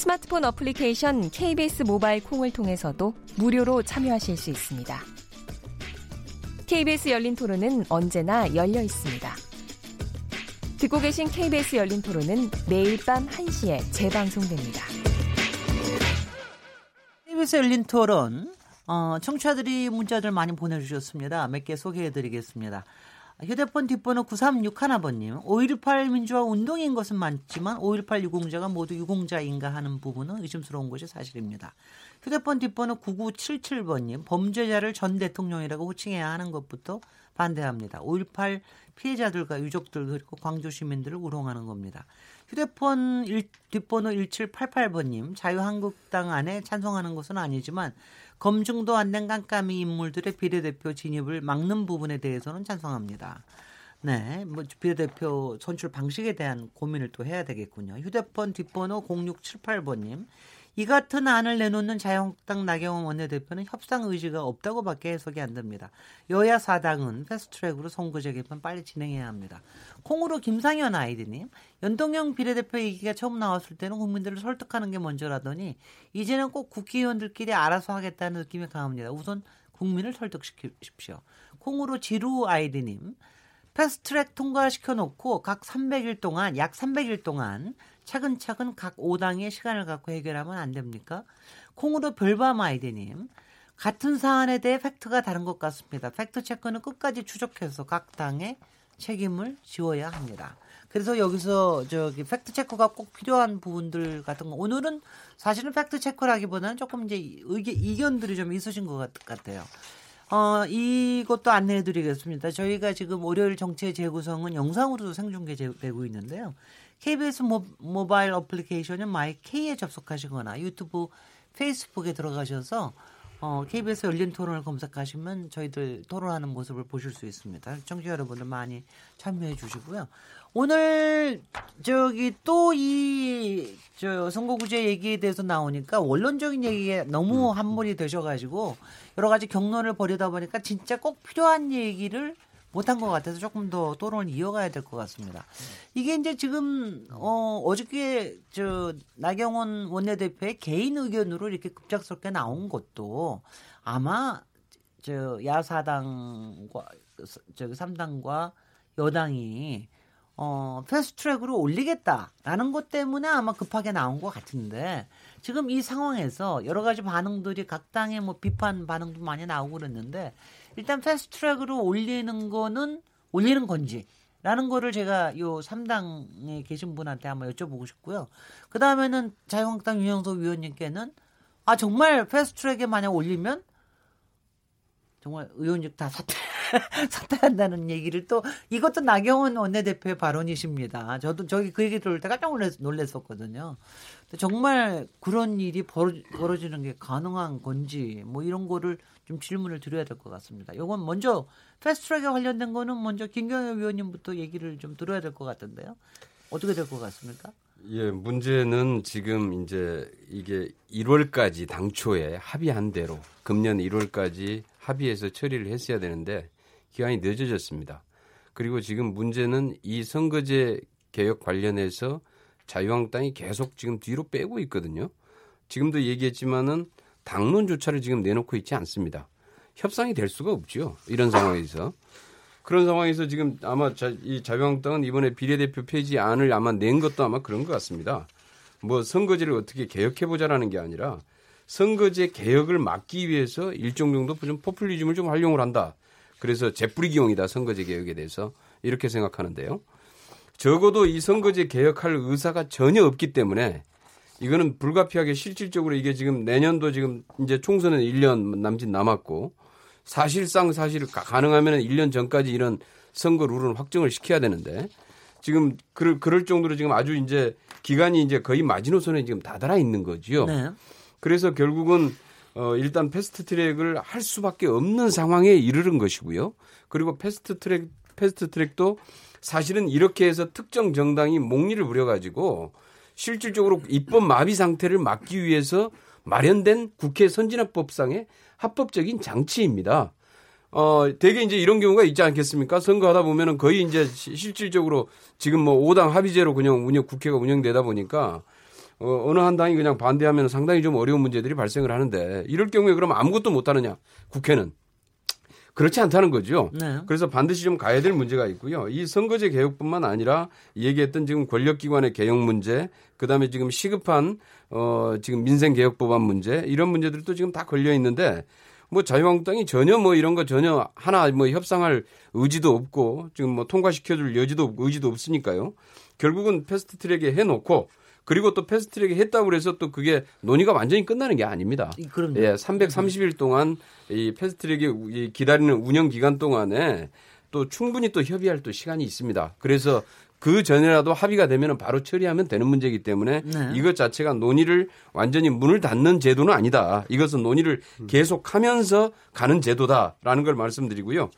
스마트폰 어플리케이션 KBS 모바일 콩을 통해서도 무료로 참여하실 수 있습니다. KBS 열린 토론은 언제나 열려 있습니다. 듣고 계신 KBS 열린 토론은 매일 밤 1시에 재방송됩니다. KBS 열린 토론, 어, 청취자들이 문자들 많이 보내주셨습니다. 몇 개 소개해드리겠습니다. 휴대폰 뒷번호 9361번님, 5.18 민주화 운동인 것은 많지만 5.18 유공자가 모두 유공자인가 하는 부분은 의심스러운 것이 사실입니다. 휴대폰 뒷번호 9977번님, 범죄자를 전 대통령이라고 호칭해야 하는 것부터 반대합니다. 5.18 피해자들과 유족들 그리고 광주 시민들을 우롱하는 겁니다. 휴대폰 일, 뒷번호 1788번님, 자유한국당 안에 찬성하는 것은 아니지만 검증도 안 된 깜깜이 인물들의 비례대표 진입을 막는 부분에 대해서는 찬성합니다. 네, 뭐 비례대표 선출 방식에 대한 고민을 또 해야 되겠군요. 휴대폰 뒷번호 0678번님. 이 같은 안을 내놓는 자유한국당 나경원 원내대표는 협상 의지가 없다고밖에 해석이 안 됩니다. 여야 사당은 패스트트랙으로 선거제 개편 빨리 진행해야 합니다. 콩으로 김상현 아이디님 연동형 비례대표 얘기가 처음 나왔을 때는 국민들을 설득하는 게 먼저라더니 이제는 꼭 국회의원들끼리 알아서 하겠다는 느낌이 강합니다. 우선 국민을 설득시키십시오. 콩으로 지루 아이디님 패스트트랙 통과시켜 놓고 각 300일 동안 약 300일 동안 차근차근 각 5당의 시간을 갖고 해결하면 안 됩니까? 콩으로 별밤 아이디님. 같은 사안에 대해 팩트가 다른 것 같습니다. 팩트 체크는 끝까지 추적해서 각 당의 책임을 지워야 합니다. 그래서 여기서 저기 팩트 체크가 꼭 필요한 부분들 같은 거 오늘은 사실은 팩트 체크라기보다는 조금 이제 의견 이견들이 좀 있으신 것 같 아요. 어, 이것도 안내해 드리겠습니다. 저희가 지금 월요일 정치 재구성은 영상으로도 생중계되고 있는데요. KBS 모, 모바일 어플리케이션은 마이K에 접속하시거나 유튜브, 페이스북에 들어가셔서 어, KBS 열린 토론을 검색하시면 저희들 토론하는 모습을 보실 수 있습니다. 청취자 여러분들 많이 참여해 주시고요. 오늘 저기 또 이 저 선거구제 얘기에 대해서 나오니까 원론적인 얘기에 너무 함몰이 되셔가지고 여러 가지 격론을 벌이다 보니까 진짜 꼭 필요한 얘기를 못한 것 같아서 조금 더 토론을 이어가야 될 것 같습니다. 이게 이제 지금 어 어저께 저 나경원 원내대표의 개인 의견으로 이렇게 급작스럽게 나온 것도 아마 저 야사당과 저기 삼당과 여당이 어, 패스트트랙으로 올리겠다라는 것 때문에 아마 급하게 나온 것 같은데 지금 이 상황에서 여러 가지 반응들이 각 당의 뭐 비판 반응도 많이 나오고 그랬는데 일단 패스트트랙으로 올리는 거는 올리는 건지 라는 거를 제가 요 3당에 계신 분한테 한번 여쭤보고 싶고요. 그 다음에는 자유한국당 윤영석 위원님께는 아 정말 패스트트랙에 만약 올리면 정말 의원직 다 사퇴 사퇴한다는 얘기를 또 이것도 나경원 원내대표의 발언이십니다. 저도 저기 그 얘기 들을 때 깜짝 놀랐, 놀랐었거든요. 정말 그런 일이 벌어, 지는게 가능한 건지 뭐 이런 거를 좀 질문을 드려야 될 것 같습니다. 이건 먼저 패스트트랙에 관련된 거는 먼저 김경현 위원님부터 얘기를 좀 들어야 될 것 같은데요. 어떻게 될 것 같습니까? 예, 문제는 지금 이제 이게 1월까지 당초에 합의한 대로 금년 1월까지 합의해서 처리를 했어야 되는데 기한이 늦어졌습니다. 그리고 지금 문제는 이 선거제 개혁 관련해서 자유한국당이 계속 지금 뒤로 빼고 있거든요. 지금도 얘기했지만은 당론조차를 지금 내놓고 있지 않습니다. 협상이 될 수가 없죠. 이런 상황에서. 그런 상황에서 지금 아마 자, 이 자유한국당은 이번에 비례대표 폐지 안을 아마 낸 것도 아마 그런 것 같습니다. 뭐 선거제를 어떻게 개혁해보자라는 게 아니라 선거제 개혁을 막기 위해서 일정 정도 좀 포퓰리즘을 좀 활용을 한다. 그래서 재뿌리기용이다 선거제 개혁에 대해서 이렇게 생각하는데요. 적어도 이 선거제 개혁할 의사가 전혀 없기 때문에 이거는 불가피하게 실질적으로 이게 지금 내년도 지금 이제 총선은 1년 남짓 남았고 사실상 사실 가능하면 1년 전까지 이런 선거 룰은 확정을 시켜야 되는데 지금 그럴, 그럴 정도로 지금 아주 이제 기간이 이제 거의 마지노선에 지금 다다라 있는 거지요. 네. 그래서 결국은 어, 일단 패스트 트랙을 할 수밖에 없는 상황에 이르는 것이고요. 그리고 패스트 트랙, 패스트 트랙도 사실은 이렇게 해서 특정 정당이 몽니를 부려가지고 실질적으로 입법 마비 상태를 막기 위해서 마련된 국회 선진화법상의 합법적인 장치입니다. 어, 되게 이제 이런 경우가 있지 않겠습니까? 선거하다 보면은 거의 이제 실질적으로 지금 뭐 5당 합의제로 그냥 운영, 국회가 운영되다 보니까 어, 어느 한 당이 그냥 반대하면 상당히 좀 어려운 문제들이 발생을 하는데 이럴 경우에 그럼 아무것도 못 하느냐? 국회는. 그렇지 않다는 거죠. 네. 그래서 반드시 좀 가야 될 문제가 있고요. 이 선거제 개혁뿐만 아니라 얘기했던 지금 권력기관의 개혁 문제, 그 다음에 지금 시급한 어 지금 민생 개혁 법안 문제 이런 문제들도 지금 다 걸려 있는데 뭐 자유한국당이 전혀 뭐 이런 거 전혀 하나 뭐 협상할 의지도 없고 지금 뭐 통과시켜줄 여지도 의지도 없으니까요. 결국은 패스트 트랙에 해놓고 그리고 또 패스트트랙에 했다고 해서 또 그게 논의가 완전히 끝나는 게 아닙니다. 그럼요. 예, 330일 동안 이 패스트트랙에 기다리는 운영 기간 동안에 또 충분히 또 협의할 또 시간이 있습니다. 그래서 그 전에라도 합의가 되면 바로 처리하면 되는 문제이기 때문에 네. 이것 자체가 논의를 완전히 문을 닫는 제도는 아니다. 이것은 논의를 계속하면서 가는 제도다라는 걸 말씀드리고요.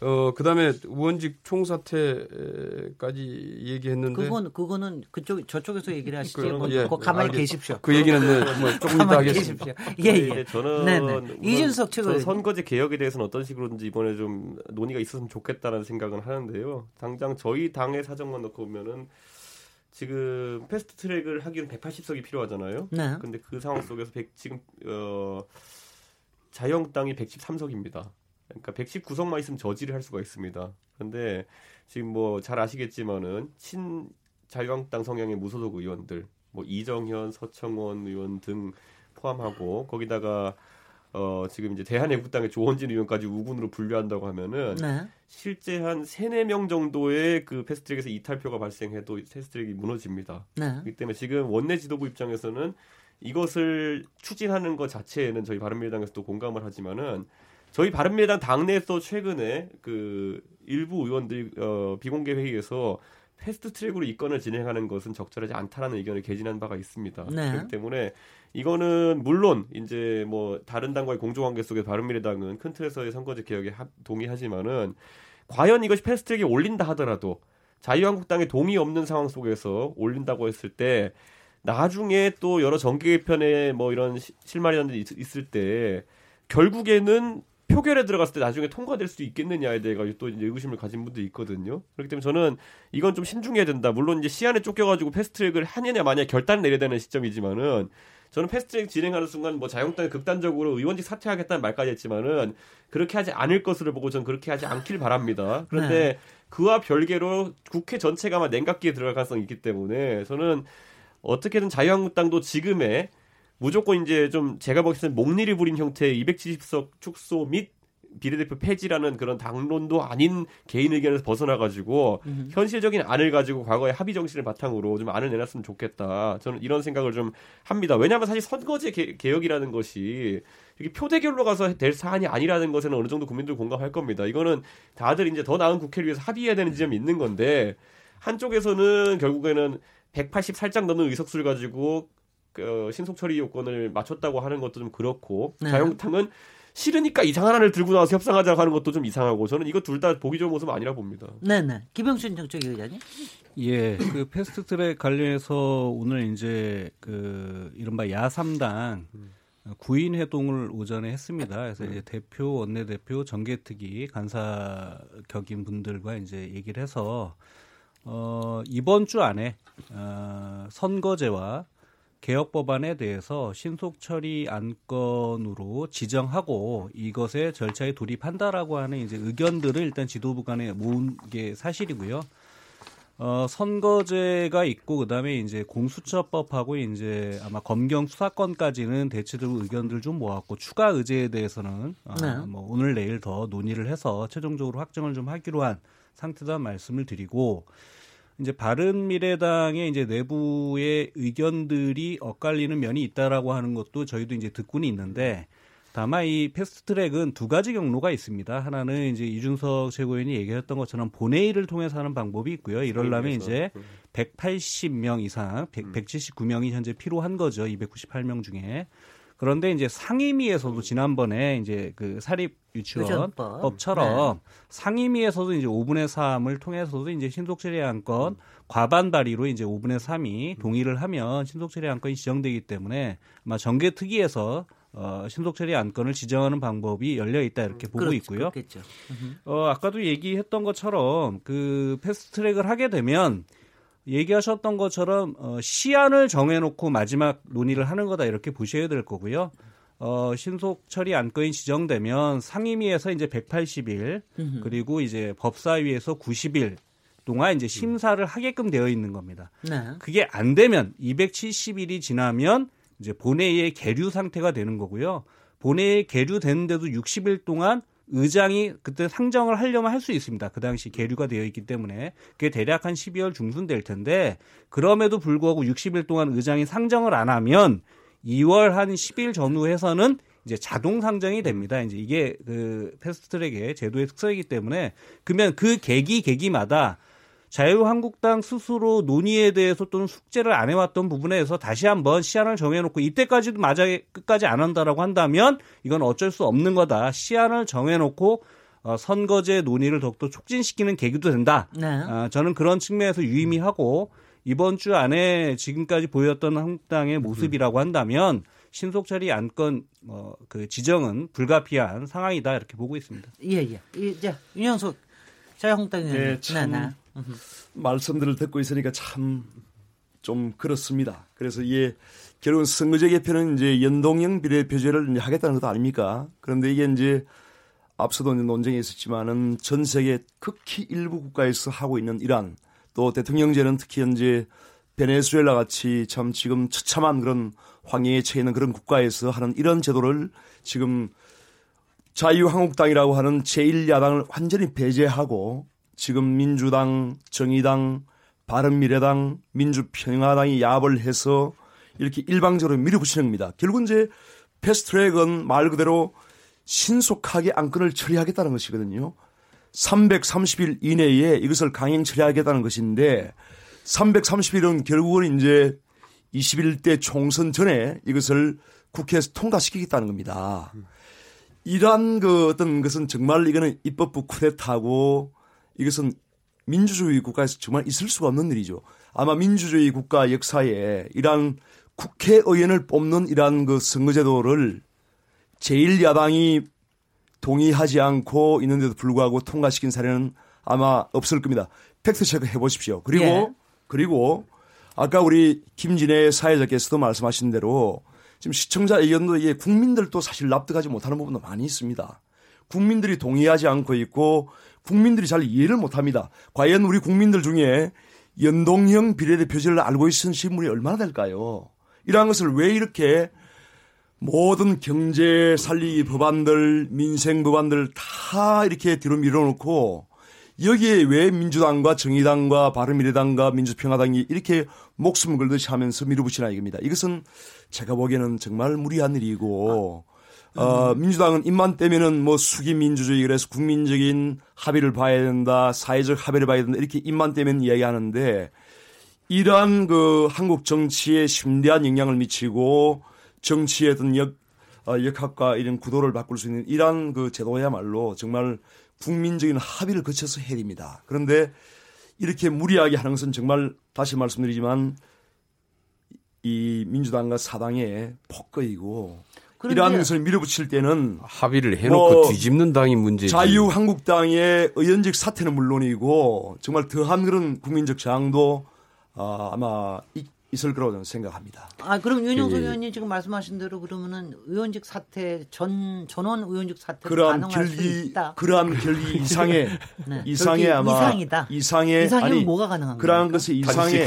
어 그다음에 의원직 총사퇴까지 얘기했는데 그건 그거는 그쪽 저쪽에서 얘기를 하시지 뭐 예, 가만히 알겠, 계십시오. 그 얘기는 네, 뭐 조금 이따 하겠습니다. 예, 예. 저는 네, 네. 이준석 최고 선거제 개혁에 대해서는 어떤 식으로든지 이번에 좀 논의가 있었으면 좋겠다라는 생각은 하는데요. 당장 저희 당의 사정만 놓고 보면은 지금 패스트 트랙을 하기로 180석이 필요하잖아요. 네. 근데 그 상황 속에서 100, 지금 어 자유한국당이 113석입니다. 그러니까 119석만 있으면 저지를 할 수가 있습니다. 그런데 지금 뭐 잘 아시겠지만은 친 자유한국당 성향의 무소속 의원들, 뭐 이정현, 서청원 의원 등 포함하고 거기다가 어 지금 이제 대한애국당의 조원진 의원까지 우군으로 분류한다고 하면은 네. 실제 한 세네 명 정도의 그 패스트트랙에서 이탈표가 발생해도 패스트트랙이 무너집니다. 네. 그렇기 때문에 지금 원내 지도부 입장에서는 이것을 추진하는 것 자체에는 저희 바른미래당에서도 공감을 하지만은 저희 바른미래당 당내에서 최근에 그 일부 의원들이 어, 비공개 회의에서 패스트 트랙으로 이건을 진행하는 것은 적절하지 않다라는 의견을 개진한 바가 있습니다. 네. 그렇기 때문에 이거는 물론 이제 뭐 다른 당과의 공조관계 속에 바른미래당은 큰 틀에서의 선거제 개혁에 하, 동의하지만은 과연 이것이 패스트 트랙에 올린다 하더라도 자유한국당의 동의 없는 상황 속에서 올린다고 했을 때 나중에 또 여러 정계 개편에 뭐 이런 실마리라는 게 있을 때 결국에는 표결에 들어갔을 때 나중에 통과될 수 있겠느냐에 대해 또 이제 의구심을 가진 분도 있거든요. 그렇기 때문에 저는 이건 좀 신중해야 된다. 물론 이제 시안에 쫓겨가지고 패스트트랙을 하느냐 마냐 결단을 내려야 되는 시점이지만은 저는 패스트트랙 진행하는 순간 뭐 자유한국당이 극단적으로 의원직 사퇴하겠다는 말까지 했지만은 그렇게 하지 않을 것으로 보고 저는 그렇게 하지 않길 바랍니다. 그런데 네. 그와 별개로 국회 전체가 아마 냉각기에 들어갈 가능성이 있기 때문에 저는 어떻게든 자유한국당도 지금의 무조건 이제 좀 제가 보기에는 는 목리를 부린 형태의 270석 축소 및 비례대표 폐지라는 그런 당론도 아닌 개인 의견에서 벗어나 가지고 음. 현실적인 안을 가지고 과거의 합의 정신을 바탕으로 좀 안을 내놨으면 좋겠다. 저는 이런 생각을 좀 합니다. 왜냐하면 사실 선거제 개, 개혁이라는 것이 이게 표대결로 가서 될 사안이 아니라는 것에는 어느 정도 국민들 공감할 겁니다. 이거는 다들 이제 더 나은 국회를 위해서 합의해야 되는 지점이 있는 건데 한쪽에서는 결국에는 180 살짝 넘는 의석수를 가지고 그 신속 처리 요건을 맞췄다고 하는 것도 좀 그렇고 네. 자유한국당은 싫으니까 이상한 안을 들고 나와서 협상하자고 하는 것도 좀 이상하고 저는 이거 둘 다 보기 좋은 모습 아니라 봅니다. 네네. 김영춘 정책위 의장님. 예, 그 패스트 트랙 관련해서 오늘 이제 그 이른바 야삼당 구인 회동을 오전에 했습니다. 그래서 이제 대표, 원내 대표, 정계특위 간사 격인 분들과 이제 얘기를 해서 어 이번 주 안에 어 선거제와 개혁 법안에 대해서 신속 처리 안건으로 지정하고 이것의 절차에 돌입한다라고 하는 이제 의견들을 일단 지도부 간에 모은 게 사실이고요. 어, 선거제가 있고 그다음에 이제 공수처법하고 이제 아마 검경 수사권까지는 대체적으로 의견들 좀 모았고 추가 의제에 대해서는 어, 네. 뭐 오늘 내일 더 논의를 해서 최종적으로 확정을 좀 하기로 한 상태다 말씀을 드리고 이제 바른 미래당의 이제 내부의 의견들이 엇갈리는 면이 있다라고 하는 것도 저희도 이제 듣고는 있는데 다만 이 패스트트랙은 두 가지 경로가 있습니다. 하나는 이제 이준석 최고위원이 얘기했던 것처럼 본회의를 통해서 하는 방법이 있고요. 이럴라면 이제 180명 이상, 100, 179명이 현재 필요한 거죠. 298명 중에. 그런데 이제 상임위에서도 지난번에 이제 그 사립 유치원법처럼 네. 상임위에서도 이제 5분의 3을 통해서도 이제 신속 처리 안건 과반 발의로 이제 5분의 3이 동의를 하면 신속 처리 안건이 지정되기 때문에 아마 정계 특위에서 어, 신속 처리 안건을 지정하는 방법이 열려 있다 이렇게 보고 그렇, 있고요. 그렇겠죠. 어, 아까도 얘기했던 것처럼 그 패스트트랙을 하게 되면 얘기하셨던 것처럼 어, 시안을 정해놓고 마지막 논의를 하는 거다 이렇게 보셔야 될 거고요. 어, 신속 처리 안건이 지정되면 상임위에서 이제 180일 그리고 이제 법사위에서 90일 동안 이제 심사를 하게끔 되어 있는 겁니다. 네. 그게 안 되면 270일이 지나면 이제 본회의의 계류 상태가 되는 거고요. 본회의에 계류되는데도 60일 동안 의장이 그때 상정을 하려면 할 수 있습니다. 그 당시 계류가 되어 있기 때문에 그게 대략 한 12월 중순 될 텐데 그럼에도 불구하고 60일 동안 의장이 상정을 안 하면 2월 한 10일 전후해서는 이제 자동 상정이 됩니다. 이제 이게 그 패스트트랙의 제도의 특성이기 때문에 그러면 그 계기 계기마다 자유한국당 스스로 논의에 대해서 또는 숙제를 안 해왔던 부분에서 다시 한번 시안을 정해놓고 이때까지도 맞아 끝까지 안 한다라고 한다면 이건 어쩔 수 없는 거다. 시안을 정해놓고 어, 선거제 논의를 더욱더 촉진시키는 계기도 된다. 네. 어, 저는 그런 측면에서 유의미하고 이번 주 안에 지금까지 보였던 한국당의 모습이라고 한다면 신속 처리 안건 어, 그 지정은 불가피한 상황이다 이렇게 보고 있습니다. 예 예. 이제 윤영석 자유한국당 의원. 네, 참 네, 네. 말씀들을 듣고 있으니까 참 좀 그렇습니다. 그래서 이게 결국은 선거제 개편은 이제 연동형 비례표제를 하겠다는 것도 아닙니까? 그런데 이게 이제 앞서도 논쟁이 있었지만은 전 세계 극히 일부 국가에서 하고 있는 이란 또 대통령제는 특히 현재 베네수엘라 같이 참 지금 처참한 그런 황해에 처해 있는 그런 국가에서 하는 이런 제도를 지금 자유한국당이라고 하는 제1야당을 완전히 배제하고 지금 민주당, 정의당, 바른미래당, 민주평화당이 야합을 해서 이렇게 일방적으로 밀어붙이는 겁니다. 결국은 이제 패스트트랙은 말 그대로 신속하게 안건을 처리하겠다는 것이거든요. 330일 이내에 이것을 강행 처리하겠다는 것인데 330일은 결국은 이제 21대 총선 전에 이것을 국회에서 통과시키겠다는 겁니다. 이러한 그 어떤 것은 정말 이거는 입법부 쿠데타고 이것은 민주주의 국가에서 정말 있을 수가 없는 일이죠. 아마 민주주의 국가 역사에 이러한 국회의원을 뽑는 이러한 그 선거제도를 제1야당이 동의하지 않고 있는데도 불구하고 통과시킨 사례는 아마 없을 겁니다. 팩트 체크 해 보십시오. 그리고 예. 그리고 아까 우리 김진애 사회자께서도 말씀하신 대로 지금 시청자 의견도 이게 국민들도 사실 납득하지 못하는 부분도 많이 있습니다. 국민들이 동의하지 않고 있고 국민들이 잘 이해를 못 합니다. 과연 우리 국민들 중에 연동형 비례대 표제를 알고 있으신 분이 얼마나 될까요? 이러한 것을 왜 이렇게 모든 경제 살리기 법안들, 민생 법안들 다 이렇게 뒤로 밀어놓고 여기에 왜 민주당과 정의당과 바른미래당과 민주평화당이 이렇게 목숨을 걸듯이 하면서 밀어붙이나 이겁니다. 이것은 제가 보기에는 정말 무리한 일이고 어, 민주당은 입만 떼면은 뭐 수기 민주주의 그래서 국민적인 합의를 봐야 된다, 사회적 합의를 봐야 된다 이렇게 입만 떼면 이야기하는데 이러한 그 한국 정치에 심대한 영향을 미치고 정치의 어떤 역, 어, 역학과 이런 구도를 바꿀 수 있는 이러한 그 제도야말로 정말 국민적인 합의를 거쳐서 해야 됩니다. 그런데 이렇게 무리하게 하는 것은 정말 다시 말씀드리지만 이 민주당과 사당의 폭거이고 이러한 것을 밀어붙일 때는 합의를 해놓고 뭐 뒤집는 당이 문제지. 자유한국당의 의원직 사퇴는 물론이고 정말 더한 그런 국민적 저항도 아, 아마 있을 거라고 저는 생각합니다. 아 그럼 윤영석 예. 의원님 지금 말씀하신 대로 그러면은 의원직 사퇴 전 전원 의원직 사퇴 그러한 결기 그러한 결기 이상의 네. 이상의 아마 이상이다. 이상의 아니 뭐가 가능한 그러한 것이 이상의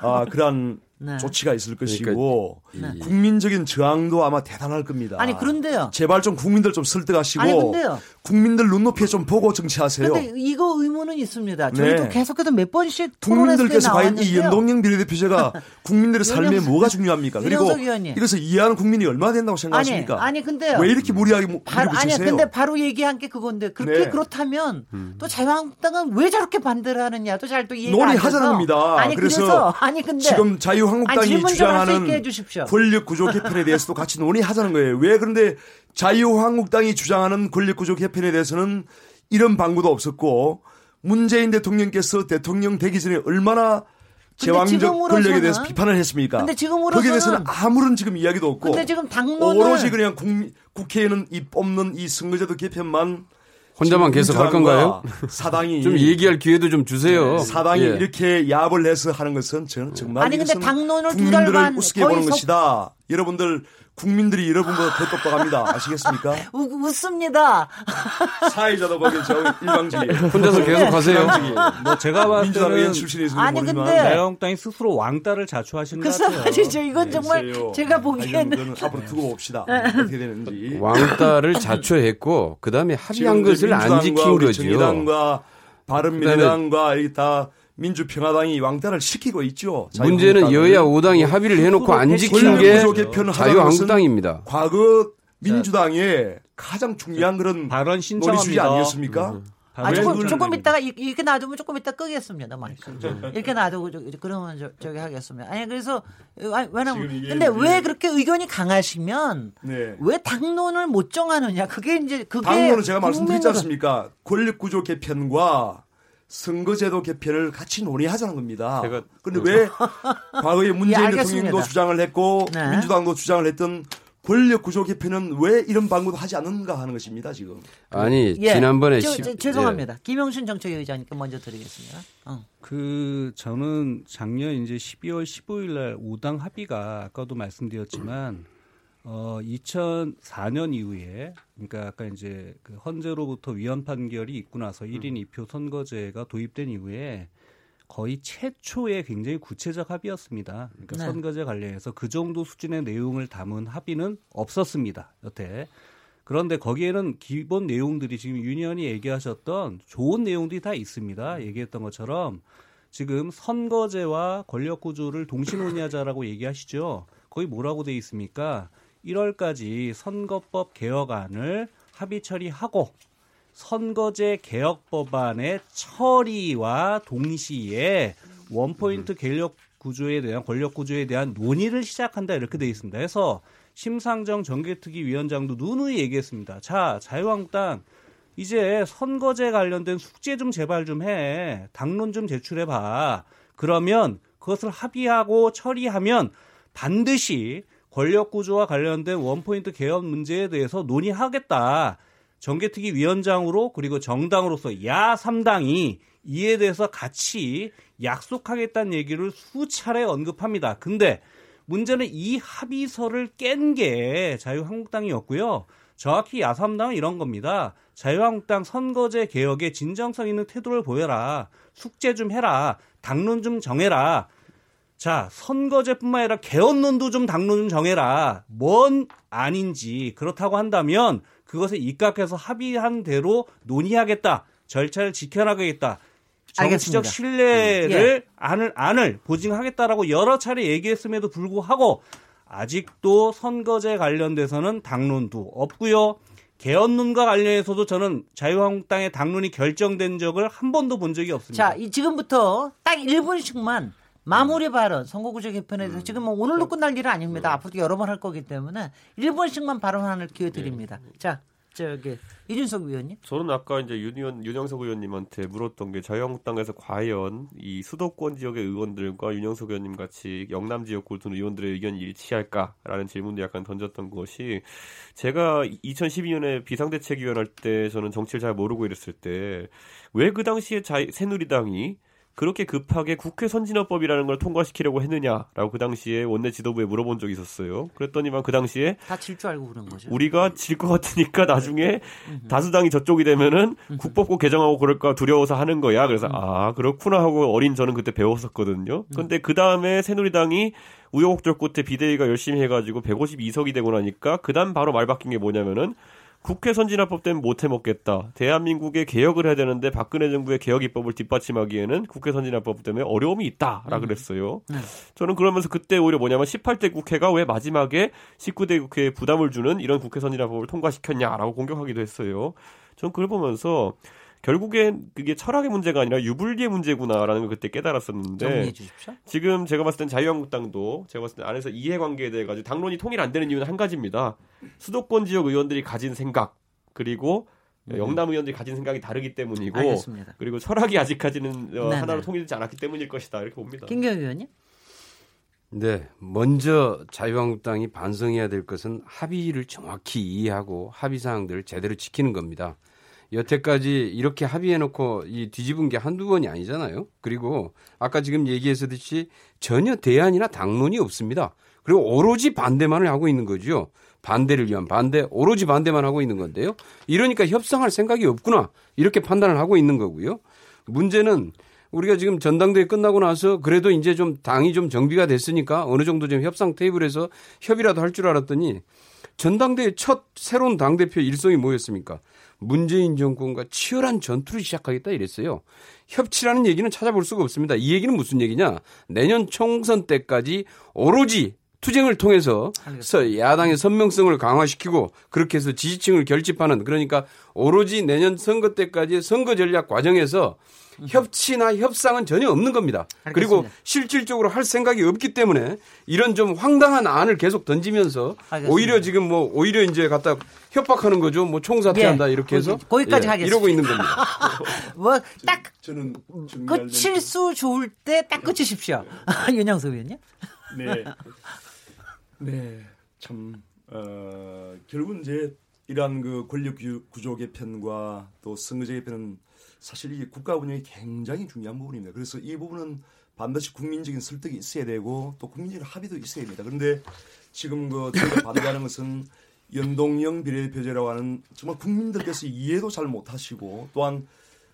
아 그러한 네. 조치가 있을 것이고 그러니까, 네. 국민적인 저항도 아마 대단할 겁니다. 아니 그런데요. 제발 좀 국민들 좀 설득하시고 아니 근데요. 국민들 눈높이에 좀 보고 정치하세요. 근데 이거 의문은 있습니다. 저희도 네. 계속해서 몇 번씩 국민들께서 과연 이 연동형 비례대표제가 국민들의 삶에 뭐가 중요합니까? 그리고 이것을 이해하는 국민이 얼마나 된다고 생각하십니까? 아니, 아니 근데요. 왜 이렇게 무리하게 바로, 아니 근데 바로 얘기한 게 그건데 그렇게 네. 그렇다면 음. 또 자유한국당은 왜 저렇게 반대를 하느냐 또잘또 이해가 논의하자는 겁니다. 아니 그래서, 그래서 아니 근데 지금 자유 자유한국당이 아니, 주장하는 권력 구조 개편에 대해서도 같이 논의하자는 거예요. 왜 그런데 자유한국당이 주장하는 권력 구조 개편에 대해서는 이런 방구도 없었고 문재인 대통령께서 대통령 되기 전에 얼마나 제왕적 권력에 대해서 비판을 했습니까? 근데 지금으로서는 거기에 대해서는 아무런 지금 이야기도 없고 근데 지금 당론을 오로지 그냥 국, 국회에는 이 뽑는 이 선거제도 개편만 혼자만 계속 할 건가요? 사당이 좀 얘기할 기회도 좀 주세요. 네, 사당이 예. 이렇게 야합을 해서 하는 것은 저는 정말 아니 근데 당론을 국민들을 우습게 보는 것이다. 여러분들 국민들이 여러분보다 더 똑똑합니다. 아시겠습니까? 우, 웃습니다. 사회자도 거기 저 일방지. 혼자서 계속 하세요. 뭐 제가 봤을 때는 출신에서 아니 근데 자유한국당이 스스로 왕따를 자초하시는 것 같아요. 아니죠. 이건 네, 정말 있어요. 제가 보기에는 앞으로 두고 봅시다. 어떻게 되는지. 왕따를 자초했고 그다음에 합의한 것을 안 지킨 거죠. 정의당과 바른미래당과 다 민주평화당이 왕따를 시키고 있죠. 문제는 여야 5당이 합의를 해놓고 안 지킨 게 자유한국당입니다. 과거 민주당의 가장 중요한 그런 발언 신청이 아니었습니까? 음. 아, 조금, 조금 있다가 이렇게 놔두면 조금 있다 끄겠습니다. 말 이렇게 놔두고 그러면 저, 저기 하겠습니다. 아니 그래서 아니, 왜냐면 근데 왜 그렇게 의견이 강하시면 네. 왜 당론을 못 정하느냐? 그게 이제 그게 당론은 제가 말씀드렸지 않습니까? 권력 구조 개편과 선거제도 개편을 같이 논의하자는 겁니다. 제가 그런데 왜 과거에 문재인 예, 대통령도 주장을 했고 네. 민주당도 주장을 했던 권력 구조 개편은 왜 이런 방법도 하지 않는가 하는 것입니다 지금. 아니 예. 지난번에 저, 저, 죄송합니다. 예. 김영순 정책위의장님께 먼저 드리겠습니다. 어. 그 저는 작년 이제 12월 15일 날 5당 합의가 아까도 말씀드렸지만 어 2004년 이후에 그러니까 아까 이제 그 헌재로부터 위헌 판결이 있고 나서 1인 2표 선거제가 도입된 이후에 거의 최초의 굉장히 구체적 합의였습니다. 그러니까 네. 선거제 관련해서 그 정도 수준의 내용을 담은 합의는 없었습니다. 여태. 그런데 거기에는 기본 내용들이 지금 유니언이 얘기하셨던 좋은 내용들이 다 있습니다. 얘기했던 것처럼 지금 선거제와 권력 구조를 동시 논의하자라고 얘기하시죠. 거기 뭐라고 돼 있습니까? 1월까지 선거법 개혁안을 합의 처리하고 선거제 개혁 법안의 처리와 동시에 원포인트 권력 구조에 대한 권력 구조에 대한 논의를 시작한다 이렇게 돼 있습니다. 그래서 심상정 정개특위 위원장도 누누이 얘기했습니다. 자, 자유한국당 이제 선거제 관련된 숙제 좀 제발 좀 해. 당론 좀 제출해 봐. 그러면 그것을 합의하고 처리하면 반드시 권력 구조와 관련된 원포인트 개혁 문제에 대해서 논의하겠다. 정개특위 위원장으로 그리고 정당으로서 야 3당이 이에 대해서 같이 약속하겠다는 얘기를 수차례 언급합니다. 근데 문제는 이 합의서를 깬 게 자유한국당이었고요. 정확히 야3당은 이런 겁니다. 자유한국당 선거제 개혁에 진정성 있는 태도를 보여라. 숙제 좀 해라. 당론 좀 정해라. 자, 선거제뿐만 아니라 개헌론도 좀 당론 좀 정해라. 뭔 아닌지 그렇다고 한다면 그것에 입각해서 합의한 대로 논의하겠다. 절차를 지켜나가겠다. 정치적 신뢰를 예. 안을 안을 보증하겠다라고 여러 차례 얘기했음에도 불구하고 아직도 선거제 관련돼서는 당론도 없고요. 개헌론과 관련해서도 저는 자유한국당의 당론이 결정된 적을 한 번도 본 적이 없습니다. 자, 이 지금부터 딱 1분씩만 마무리 발언 선거구조 개편에 대해서 음. 지금 뭐 오늘로 끝날 일은 아닙니다. 음. 앞으로도 여러 번 할 거기 때문에 1번씩만 발언하는 기회 네. 드립니다. 네. 자, 저기 이준석 의원님. 저는 아까 이제 윤 의원 윤영석 의원님한테 물었던 게 자유한국당에서 과연 이 수도권 지역의 의원들과 윤영석 의원님 같이 영남 지역구를 두는 의원들의 의견이 일치할까라는 질문도 약간 던졌던 것이 제가 2012년에 비상대책위원 할 때 저는 정치를 잘 모르고 이랬을 때 왜 그 당시에 자, 새누리당이 그렇게 급하게 국회 선진화법이라는 걸 통과시키려고 했느냐라고 그 당시에 원내 지도부에 물어본 적이 있었어요. 그랬더니만 그 당시에 다 질 줄 알고 그런 거죠. 우리가 질 것 같으니까 나중에 다수당이 저쪽이 되면은 국법고 개정하고 그럴까 두려워서 하는 거야. 그래서 아 그렇구나 하고 어린 저는 그때 배웠었거든요. 근데 그 다음에 새누리당이 우여곡절 끝에 비대위가 열심히 해가지고 152석이 되고 나니까 그 다음 바로 말 바뀐 게 뭐냐면은 국회 선진화법 때문에 못 해먹겠다. 대한민국의 개혁을 해야 되는데 박근혜 정부의 개혁 입법을 뒷받침하기에는 국회 선진화법 때문에 어려움이 있다라 음. 그랬어요. 네. 저는 그러면서 그때 오히려 뭐냐면 18대 국회가 왜 마지막에 19대 국회에 부담을 주는 이런 국회 선진화법을 통과시켰냐라고 공격하기도 했어요. 저는 그걸 보면서 결국엔 그게 철학의 문제가 아니라 유불리의 문제구나라는 걸 그때 깨달았었는데 지금 제가 봤을 땐 자유한국당도 제가 봤을 때 안에서 이해관계에 대해 가지고 당론이 통일 안 되는 이유는 한 가지입니다. 수도권 지역 의원들이 가진 생각 그리고 음. 영남 의원들이 가진 생각이 다르기 때문이고 알겠습니다. 그리고 철학이 아직까지는 어, 하나로 통일되지 않았기 때문일 것이다 이렇게 봅니다. 김경 의원님? 네, 먼저 자유한국당이 반성해야 될 것은 합의를 정확히 이해하고 합의 사항들을 제대로 지키는 겁니다. 여태까지 이렇게 합의해놓고 이 뒤집은 게 한두 번이 아니잖아요. 그리고 아까 지금 얘기했듯이 전혀 대안이나 당론이 없습니다. 그리고 오로지 반대만을 하고 있는 거죠. 반대를 위한 반대, 오로지 반대만 하고 있는 건데요. 이러니까 협상할 생각이 없구나. 이렇게 판단을 하고 있는 거고요. 문제는 우리가 지금 전당대회 끝나고 나서 그래도 이제 좀 당이 좀 정비가 됐으니까 어느 정도 좀 협상 테이블에서 협의라도 할 줄 알았더니 전당대회 첫 새로운 당대표 일성이 뭐였습니까? 문재인 정권과 치열한 전투를 시작하겠다 이랬어요. 협치라는 얘기는 찾아볼 수가 없습니다. 이 얘기는 무슨 얘기냐? 내년 총선 때까지 오로지 투쟁을 통해서 알겠습니다. 야당의 선명성을 강화시키고 그렇게 해서 지지층을 결집하는 그러니까 오로지 내년 선거 때까지 선거 전략 과정에서 협치나 협상은 전혀 없는 겁니다. 알겠습니다. 그리고 실질적으로 할 생각이 없기 때문에 이런 좀 황당한 안을 계속 던지면서 알겠습니다. 오히려 지금 뭐 오히려 이제 갖다 협박하는 거죠. 뭐 총사퇴한다 예, 이렇게 해서 거기까지 예, 하겠습니다. 이러고 있는 겁니다. 뭐딱 저는 끝일 수 좋을 때 딱 끝이십시오. 윤영석 의원님. 네. 네. 참 어, 결국은 이제 이러한 그 권력 구조 개편과 또 선거제 개편은 사실 이 국가 운영이 굉장히 중요한 부분입니다. 그래서 이 부분은 반드시 국민적인 설득이 있어야 되고 또 국민적인 합의도 있어야 됩니다. 그런데 지금 그 저희가 반대하는 것은 연동형 비례표제라고 하는 정말 국민들께서 이해도 잘 못하시고 또한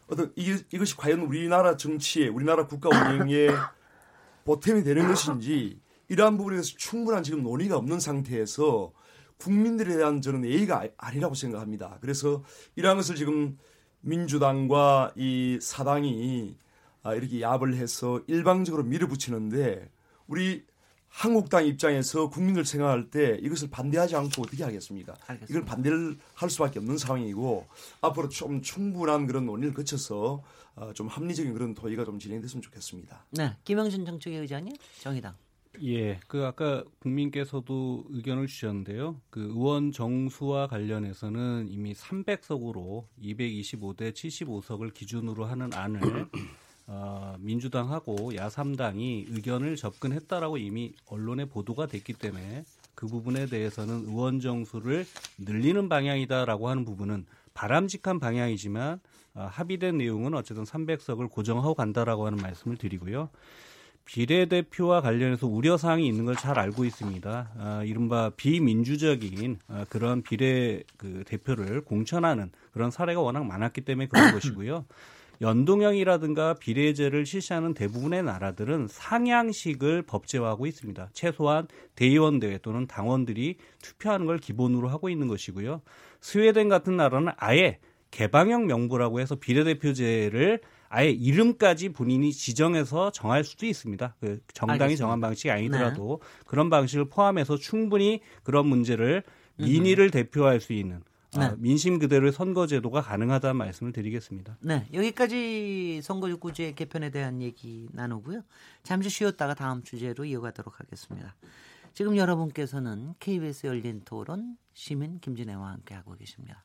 어떤 이게, 이것이 과연 우리나라 정치에 우리나라 국가 운영에 보탬이 되는 것인지 이러한 부분에 대해서 충분한 지금 논의가 없는 상태에서 국민들에 대한 저는 예의가 아니라고 생각합니다. 그래서 이러한 것을 지금 민주당과 이 사당이 아, 이렇게 야합을 해서 일방적으로 밀어붙이는데 우리 한국당 입장에서 국민을 생각할 때 이것을 반대하지 않고 어떻게 하겠습니까? 알겠습니다. 이걸 반대를 할 수밖에 없는 상황이고 앞으로 좀 충분한 그런 논의를 거쳐서 아, 좀 합리적인 그런 토의가 좀 진행됐으면 좋겠습니다. 네, 김영준 정책위 의장님, 정의당. 예, 그 아까 국민께서도 의견을 주셨는데요. 그 의원 정수와 관련해서는 이미 300석으로 225대 75석을 기준으로 하는 안을 어, 민주당하고 야삼당이 의견을 접근했다라고 이미 언론에 보도가 됐기 때문에 그 부분에 대해서는 의원 정수를 늘리는 방향이다라고 하는 부분은 바람직한 방향이지만 어, 합의된 내용은 어쨌든 300석을 고정하고 간다라고 하는 말씀을 드리고요. 비례대표와 관련해서 우려사항이 있는 걸 잘 알고 있습니다. 아, 이른바 비민주적인 아, 그런 비례 그 대표를 공천하는 그런 사례가 워낙 많았기 때문에 그런 것이고요. 연동형이라든가 비례제를 실시하는 대부분의 나라들은 상향식을 법제화하고 있습니다. 최소한 대의원대회 또는 당원들이 투표하는 걸 기본으로 하고 있는 것이고요. 스웨덴 같은 나라는 아예 개방형 명부라고 해서 비례대표제를 아예 이름까지 본인이 지정해서 정할 수도 있습니다. 그 정당이 알겠습니다. 정한 방식이 아니더라도 네. 그런 방식을 포함해서 충분히 그런 문제를 민의를 음. 대표할 수 있는 아, 네. 아, 민심 그대로의 선거제도가 가능하다는 말씀을 드리겠습니다. 네, 여기까지 선거구제 개편에 대한 얘기 나누고요. 잠시 쉬었다가 다음 주제로 이어가도록 하겠습니다. 지금 여러분께서는 KBS 열린 토론 시민 김진애와 함께하고 계십니다.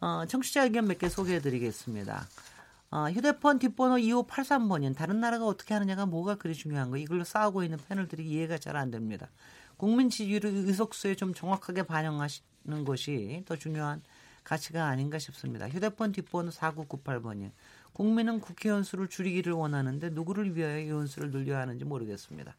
어, 청취자 의견 몇 개 소개해 드리겠습니다. 어, 휴대폰 뒷번호 2583번인 다른 나라가 어떻게 하느냐가 뭐가 그리 중요한 거 이걸로 싸우고 있는 패널들이 이해가 잘 안 됩니다. 국민 지지율을 의석수에 좀 정확하게 반영하시는 것이 더 중요한 가치가 아닌가 싶습니다. 휴대폰 뒷번호 4998번이 국민은 국회의원 수를 줄이기를 원하는데 누구를 위하여 의원 수를 늘려야 하는지 모르겠습니다.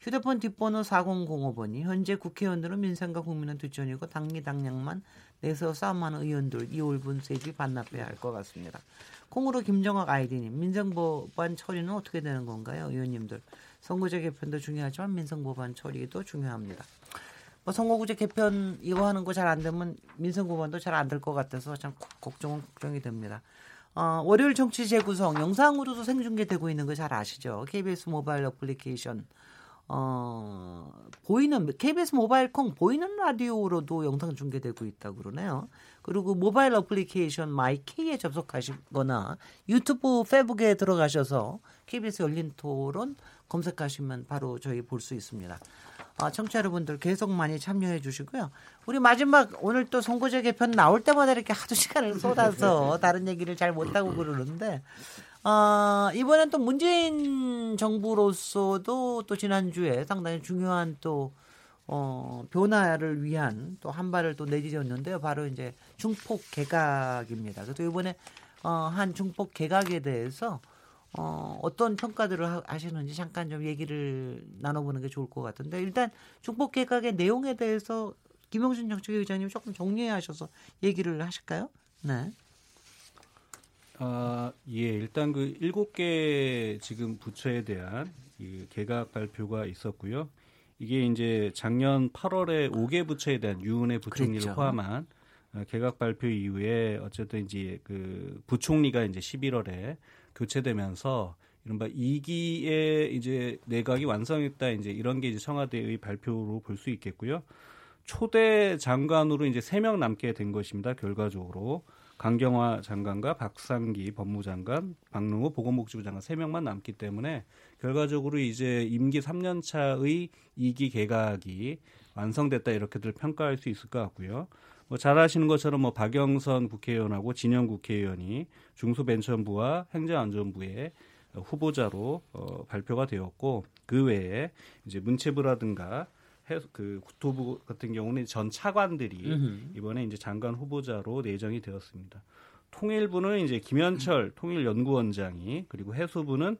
휴대폰 뒷번호 4005번이 현재 국회의원들은 민생과 국민은 뒷전이고 당리 당량만 내서 싸움하는 의원들 이올분 세비 반납해야 할 것 같습니다. 콩으로 김정학 아이디님 민생법안 처리는 어떻게 되는 건가요? 의원님들 선거제 개편도 중요하지만 민생법안 처리도 중요합니다. 뭐 선거구제 개편 이거 하는 거 잘 안 되면 민생법안도 잘 안 될 것 같아서 참 걱정은 걱정이 됩니다. 어, 월요일 정치 재구성 영상으로도 생중계되고 있는 거 잘 아시죠? KBS 모바일 어플리케이션 어, 보이는 KBS 모바일 콩 보이는 라디오로도 영상 중계되고 있다고 그러네요. 그리고 모바일 어플리케이션 마이케이에 접속하시거나 유튜브 페북에 들어가셔서 KBS 열린 토론 검색하시면 바로 저희 볼 수 있습니다. 아, 청취자 여러분들 계속 많이 참여해 주시고요. 우리 마지막 오늘 또 선거제 개편 나올 때마다 이렇게 하도 시간을 쏟아서 다른 얘기를 잘 못하고 그러는데 어, 이번엔 또 문재인 정부로서도 또 지난주에 상당히 중요한 또 어, 변화를 위한 또 한 발을 또 내디뎠는데요. 바로 이제 중폭 개각입니다. 그래서 이번에 어, 한 중폭 개각에 대해서 어, 어떤 평가들을 하시는지 잠깐 좀 얘기를 나눠보는 게 좋을 것 같은데 일단 중폭 개각의 내용에 대해서 김영준 정책위 의장님 조금 정리하셔서 얘기를 하실까요? 네. 아, 예, 일단 그 일곱 개 지금 부처에 대한 이 개각 발표가 있었고요. 이게 이제 작년 8월에 5개 부처에 대한 유은혜 부총리를 그랬죠. 포함한 어, 개각 발표 이후에 어쨌든 이제 그 부총리가 이제 11월에 교체되면서 이른바 2기의 이제 내각이 완성했다 이제 이런 게 이제 청와대의 발표로 볼 수 있겠고요. 초대 장관으로 이제 3명 남게 된 것입니다. 결과적으로. 강경화 장관과 박상기 법무장관, 박능호 보건복지부 장관 세 명만 남기 때문에 결과적으로 이제 임기 3년 차의 2기 개각이 완성됐다 이렇게들 평가할 수 있을 것 같고요. 뭐 잘 아시는 것처럼 뭐 박영선 국회의원하고 진영 국회의원이 중소벤처부와 행정안전부의 후보자로 어, 발표가 되었고 그 외에 이제 문체부라든가 그 국토부 같은 경우는 전 차관들이 으흠. 이번에 이제 장관 후보자로 내정이 되었습니다. 통일부는 이제 김현철 통일연구원장이 그리고 해수부는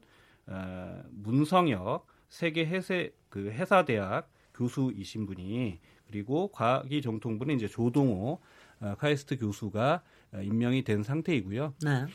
어, 문성혁 세계 해세 그 해사대학 교수이신 분이 그리고 과기정통부는 이제 조동호 어, 카이스트 교수가 어, 임명이 된 상태이고요. 네.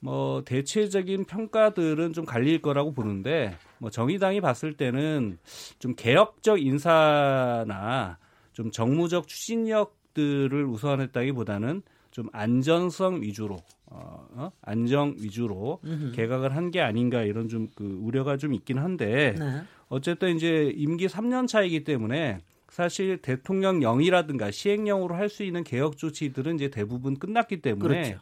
뭐 대체적인 평가들은 좀 갈릴 거라고 보는데 뭐 정의당이 봤을 때는 좀 개혁적 인사나 좀 정무적 추진력들을 우선했다기보다는 좀 안전성 위주로 어, 어? 안정 위주로 음흠. 개각을 한 게 아닌가 이런 좀 그 우려가 좀 있긴 한데 네. 어쨌든 이제 임기 3년 차이기 때문에 사실 대통령령이라든가 시행령으로 할 수 있는 개혁 조치들은 이제 대부분 끝났기 때문에 그렇죠.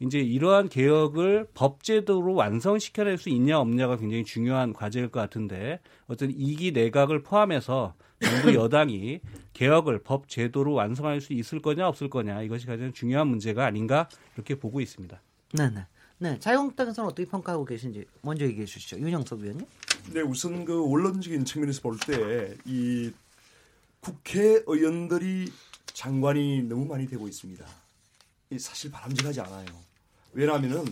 이제 이러한 개혁을 법제도로 완성시켜낼 수 있냐 없냐가 굉장히 중요한 과제일 것 같은데 어쨌든 이기 내각을 포함해서 정부 여당이 개혁을 법 제도로 완성할 수 있을 거냐 없을 거냐 이것이 가장 중요한 문제가 아닌가 이렇게 보고 있습니다. 네, 네. 네, 자유한국당에서는 어떻게 평가하고 계신지 먼저 얘기해 주시죠. 윤영석 의원님. 네, 우선 그 원론적인 측면에서 볼 때 이 국회의원들이 장관이 너무 많이 되고 있습니다. 사실 바람직하지 않아요. 왜냐하면은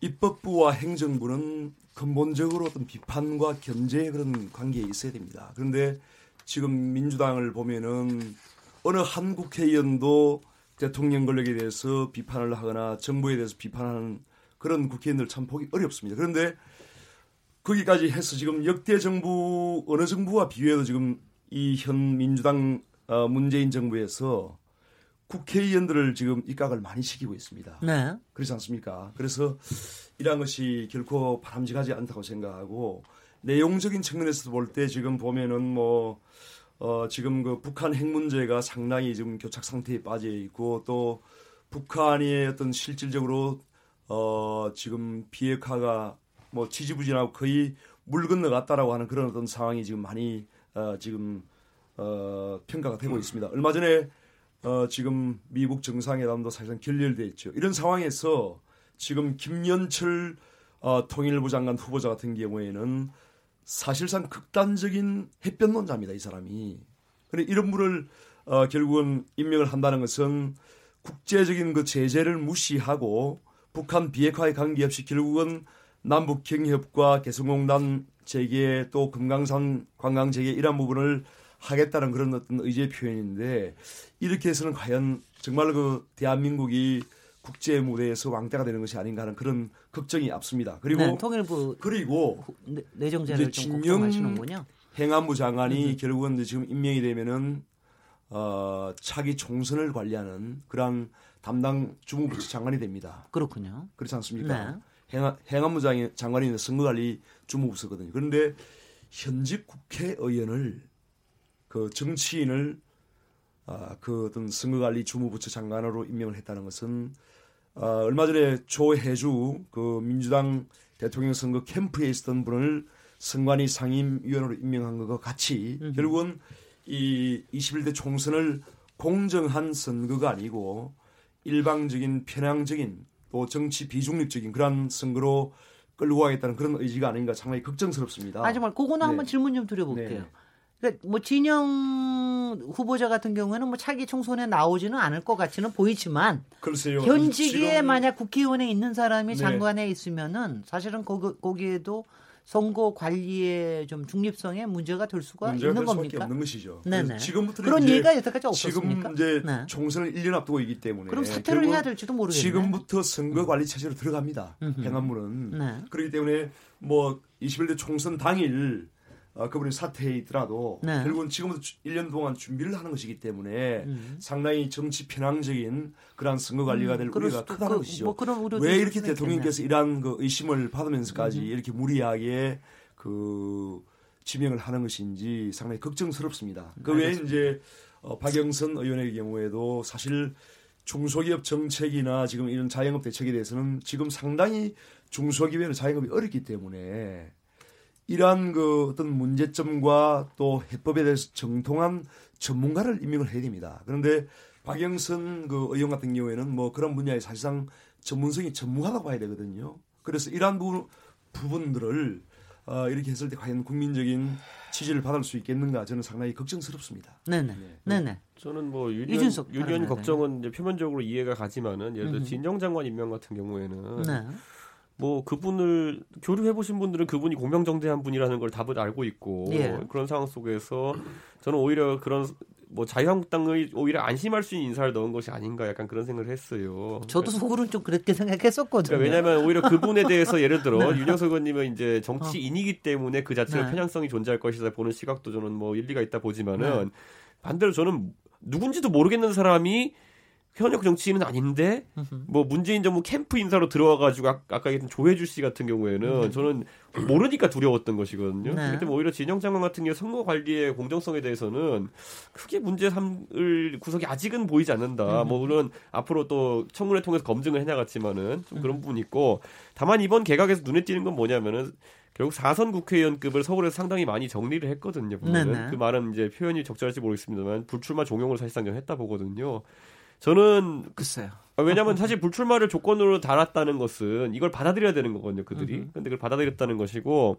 입법부와 행정부는 근본적으로 어떤 비판과 견제의 그런 관계에 있어야 됩니다. 그런데 지금 민주당을 보면은 어느 한 국회의원도 대통령 권력에 대해서 비판을 하거나 정부에 대해서 비판하는 그런 국회의원들 참 보기 어렵습니다. 그런데 거기까지 해서 지금 역대 정부 어느 정부와 비교해도 지금 이 현 민주당 어, 문재인 정부에서 국회의원들을 지금 입각을 많이 시키고 있습니다. 네. 그렇지 않습니까? 그래서 이러한 것이 결코 바람직하지 않다고 생각하고 내용적인 측면에서 볼 때 지금 보면은 뭐 어, 지금 그 북한 핵 문제가 상당히 지금 교착 상태에 빠져 있고 또 북한이 어떤 실질적으로 어, 지금 비핵화가 뭐 지지부진하고 거의 물 건너갔다라고 하는 그런 어떤 상황이 지금 많이 어, 지금 어, 평가가 되고 있습니다. 얼마 전에 어, 지금 미국 정상회담도 사실상 결렬돼 있죠. 이런 상황에서 지금 김연철 어, 통일부 장관 후보자 같은 경우에는 사실상 극단적인 햇볕론자입니다. 이 사람이. 그런데 이런 분을 어, 결국은 임명을 한다는 것은 국제적인 그 제재를 무시하고 북한 비핵화에 관계없이 결국은 남북 경협과 개성공단 재개 또 금강산 관광 재개 이런 부분을 하겠다는 그런 어떤 의지의 표현인데 이렇게 해서는 과연 정말 그 대한민국이 국제 무대에서 왕따가 되는 것이 아닌가 하는 그런 걱정이 앞섭니다. 그리고 네, 통일부 그리고 내정자를 좀 걱정하시는군요. 행안부 장관이 음. 결국은 지금 임명이 되면은 어, 차기 총선을 관리하는 그러한 담당 주무부처 장관이 됩니다. 그렇군요. 그렇지 않습니까? 네. 행안, 행안부 장관이 선거관리 주무부서거든요. 그런데 현직 국회의원을 그 정치인을 아, 그 어떤 선거관리 주무부처 장관으로 임명을 했다는 것은 아, 얼마 전에 조혜주 그 민주당 대통령 선거 캠프에 있었던 분을 선관위 상임위원으로 임명한 것과 같이 음흠. 결국은 이 21대 총선을 공정한 선거가 아니고 일방적인 편향적인 또 정치 비중립적인 그러한 선거로 끌고 가겠다는 그런 의지가 아닌가 상당히 걱정스럽습니다. 하지만 그거는 네. 한번 질문 좀 드려볼게요. 네. 그러니까 뭐 진영 후보자 같은 경우에는 뭐 차기 총선에 나오지는 않을 것 같지는 보이지만 글쎄요. 현직에 지금... 만약 국회의원에 있는 사람이 네. 장관에 있으면은 사실은 거기, 거기에도 선거 관리의 좀 중립성에 문제가 될 수가 문제가 있는 될 겁니까? 없는 것이죠. 네네. 지금부터 그런 얘기가 여태까지 없었습니까? 지금 이제 네. 총선을 1년 앞두고 있기 때문에 그럼 사퇴를 해야 될지도 모르겠네. 지금부터 선거 관리 체제로 들어갑니다. 행안부는 네. 그렇기 때문에 뭐 21대 총선 당일 어, 그분이 사퇴해 있더라도 네. 결국은 지금부터 1년 동안 준비를 하는 것이기 때문에 음. 상당히 정치 편향적인 그러한 선거 관리가 될 음, 우려가 크다는 그, 것이죠. 뭐 왜 이렇게 대통령께서 이러한 그 의심을 받으면서까지 음. 이렇게 무리하게 그 지명을 하는 것인지 상당히 걱정스럽습니다. 그 외에 이제 어, 박영선 의원의 경우에도 사실 중소기업 정책이나 지금 이런 자영업 대책에 대해서는 지금 상당히 중소기업이나 자영업이 어렵기 때문에 이러한 그 어떤 문제점과 또 해법에 대해서 정통한 전문가를 임명을 해야 됩니다. 그런데 박영선 그 의원 같은 경우에는 뭐 그런 분야에 사실상 전문성이 전무하다고 봐야 되거든요. 그래서 이러한 부분, 부분들을 어, 이렇게 했을 때 과연 국민적인 지지를 받을 수 있겠는가 저는 상당히 걱정스럽습니다. 네네. 네. 네네. 저는 뭐 유리원, 유리원 걱정은 이제 표면적으로 이해가 가지만은 예를 들어 진정 장관 임명 같은 경우에는 네. 뭐 그분을 교류해 보신 분들은 그분이 공명정대한 분이라는 걸 답을 알고 있고 예. 그런 상황 속에서 저는 오히려 그런 뭐 자유한국당을 오히려 안심할 수 있는 인사를 넣은 것이 아닌가 약간 그런 생각을 했어요. 저도 속으로는 좀 그렇게 생각했었거든요. 그러니까 왜냐하면 오히려 그분에 대해서 예를 들어 네. 윤영석 의원님은 이제 정치인이기 때문에 그 자체로 네. 편향성이 존재할 것이다 보는 시각도 저는 뭐 일리가 있다 보지만은 네. 반대로 저는 누군지도 모르겠는 사람이 현역 정치인은 아닌데 뭐 문재인 정부 캠프 인사로 들어와가지고 아, 아까 얘기했던 조혜주 씨 같은 경우에는 저는 모르니까 두려웠던 것이거든요. 네. 그때 오히려 진영 장관 같은 경우 선거 관리의 공정성에 대해서는 크게 문제 삼을 구석이 아직은 보이지 않는다. 뭐 물론 앞으로 또 청문회 통해서 검증을 해나갔지만은 좀 그런 부분이 있고 다만 이번 개각에서 눈에 띄는 건 뭐냐면은 결국 사선 국회의원급을 서울에서 상당히 많이 정리를 했거든요. 보면은 그 말은 이제 표현이 적절할지 모르겠습니다만 불출마 종용을 사실상 했다 보거든요. 저는 글쎄요. 아, 왜냐하면 사실 불출마를 조건으로 달았다는 것은 이걸 받아들여야 되는 거거든요, 그들이. 으흠. 근데 그걸 받아들였다는 것이고,